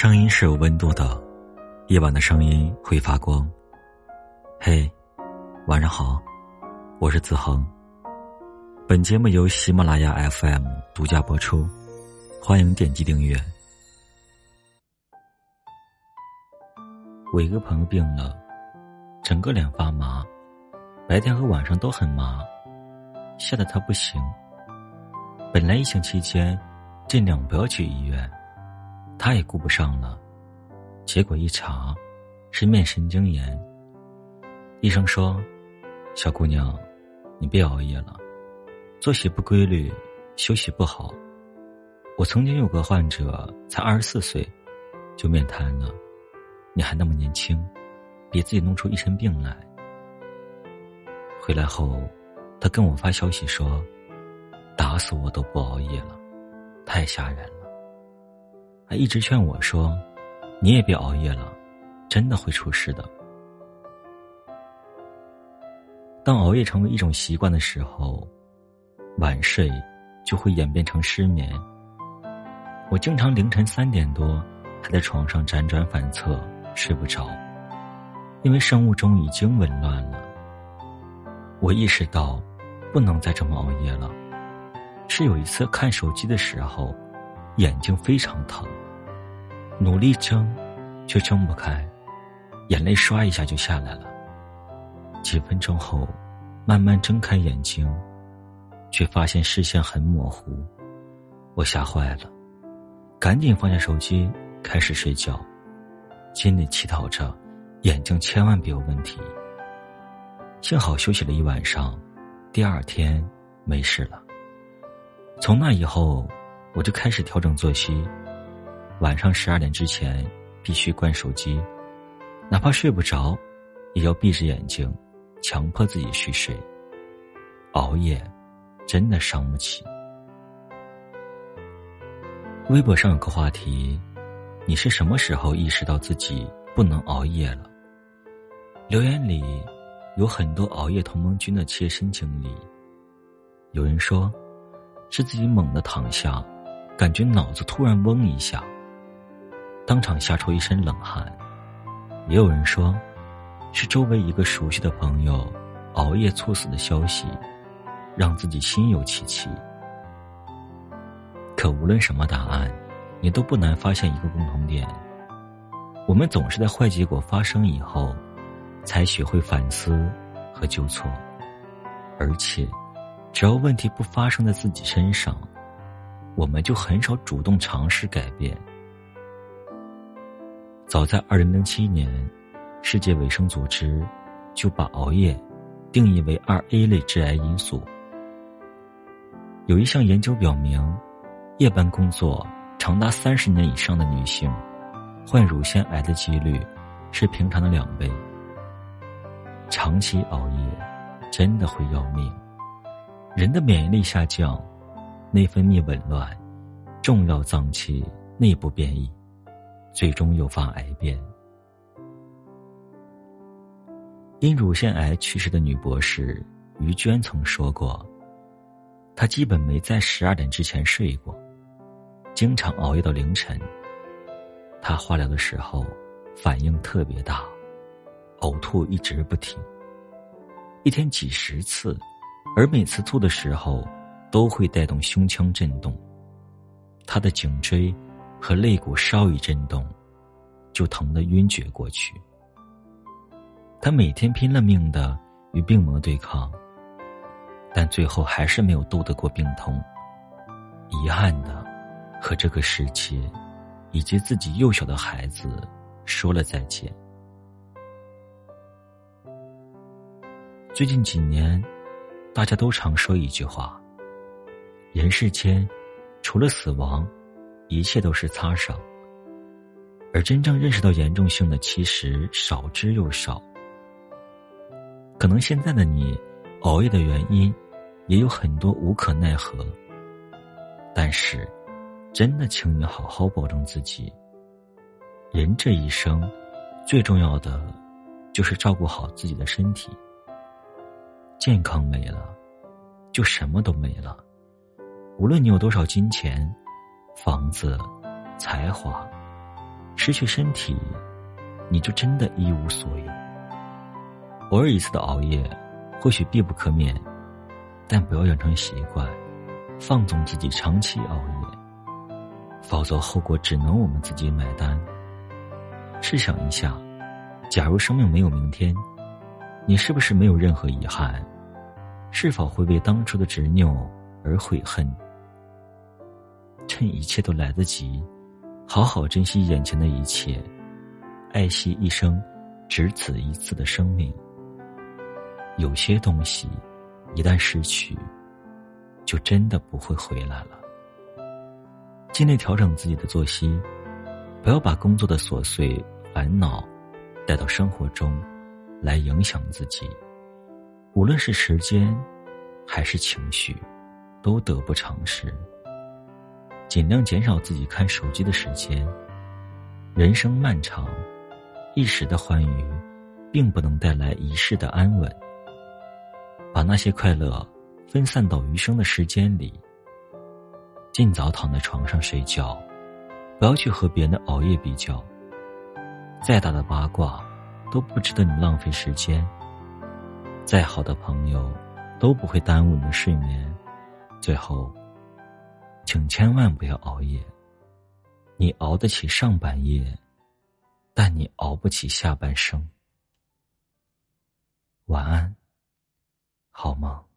声音是有温度的，夜晚的声音会发光。嘿，晚上好，我是子恒。本节目由喜马拉雅 FM 独家播出，欢迎点击订阅。我一个朋友病了，整个脸发麻，白天和晚上都很麻，吓得他不行。本来疫情期间，尽量不要去医院。他也顾不上了，结果一查，是面神经炎。医生说：“小姑娘，你别熬夜了，作息不规律，休息不好。”我曾经有个患者，才二十四岁，就面瘫了。你还那么年轻，别自己弄出一身病来。回来后，他跟我发消息说：“打死我都不熬夜了，太吓人了。”还一直劝我说：“你也别熬夜了，真的会出事的。”当熬夜成为一种习惯的时候，晚睡就会演变成失眠。我经常凌晨三点多还在床上辗转反侧睡不着，因为生物钟已经紊乱了。我意识到不能再这么熬夜了，是有一次看手机的时候。眼睛非常疼，努力睁，却睁不开，眼泪唰一下就下来了。几分钟后，慢慢睁开眼睛，却发现视线很模糊，我吓坏了，赶紧放下手机，开始睡觉，心里祈祷着眼睛千万别有问题。幸好休息了一晚上，第二天没事了。从那以后。我就开始调整作息，晚上十二点之前必须关手机，哪怕睡不着，也要闭着眼睛，强迫自己去睡。熬夜真的伤不起。微博上有个话题：你是什么时候意识到自己不能熬夜了？留言里有很多熬夜同盟军的切身经历。有人说，是自己猛地躺下。感觉脑子突然嗡一下，当场吓出一身冷汗。也有人说，是周围一个熟悉的朋友熬夜猝死的消息，让自己心有戚戚。可无论什么答案，你都不难发现一个共同点：我们总是在坏结果发生以后，才学会反思和纠错，而且，只要问题不发生在自己身上。我们就很少主动尝试改变。早在二零零七年，世界卫生组织就把熬夜定义为二 A 类致癌因素。有一项研究表明，夜班工作长达三十年以上的女性，患乳腺癌的几率是平常的两倍。长期熬夜真的会要命，人的免疫力下降。内分泌紊乱，重要脏器内部变异，最终诱发癌变。因乳腺癌去世的女博士于娟曾说过：“她基本没在十二点之前睡过，经常熬夜到凌晨。她化疗的时候反应特别大，呕吐一直不停，一天几十次，而每次吐的时候。”都会带动胸腔震动，他的颈椎和肋骨稍一震动，就疼得晕厥过去。他每天拼了命的与病魔对抗，但最后还是没有斗得过病痛。遗憾的，和这个世界以及自己幼小的孩子说了再见。最近几年，大家都常说一句话。人世间，除了死亡，一切都是擦伤。而真正认识到严重性的，其实少之又少。可能现在的你，熬夜的原因，也有很多无可奈何。但是，真的，请你好好保重自己。人这一生，最重要的，就是照顾好自己的身体。健康没了，就什么都没了。无论你有多少金钱、房子、才华，失去身体，你就真的一无所有。偶尔一次的熬夜，或许必不可免，但不要养成习惯，放纵自己长期熬夜，否则后果只能我们自己买单。试想一下，假如生命没有明天，你是不是没有任何遗憾？是否会为当初的执拗而悔恨？趁一切都来得及，好好珍惜眼前的一切，爱惜一生只此一次的生命。有些东西，一旦失去，就真的不会回来了。尽力调整自己的作息。不要把工作的琐碎烦恼带到生活中，来影响自己。无论是时间，还是情绪，都得不偿失。尽量减少自己看手机的时间。人生漫长，一时的欢愉，并不能带来一世的安稳。把那些快乐分散到余生的时间里。尽早躺在床上睡觉。不要去和别人的熬夜比较。再大的八卦，都不值得你浪费时间。再好的朋友，都不会耽误你的睡眠。最后，请千万不要熬夜。你熬得起上半夜，但你熬不起下半生。晚安，好梦。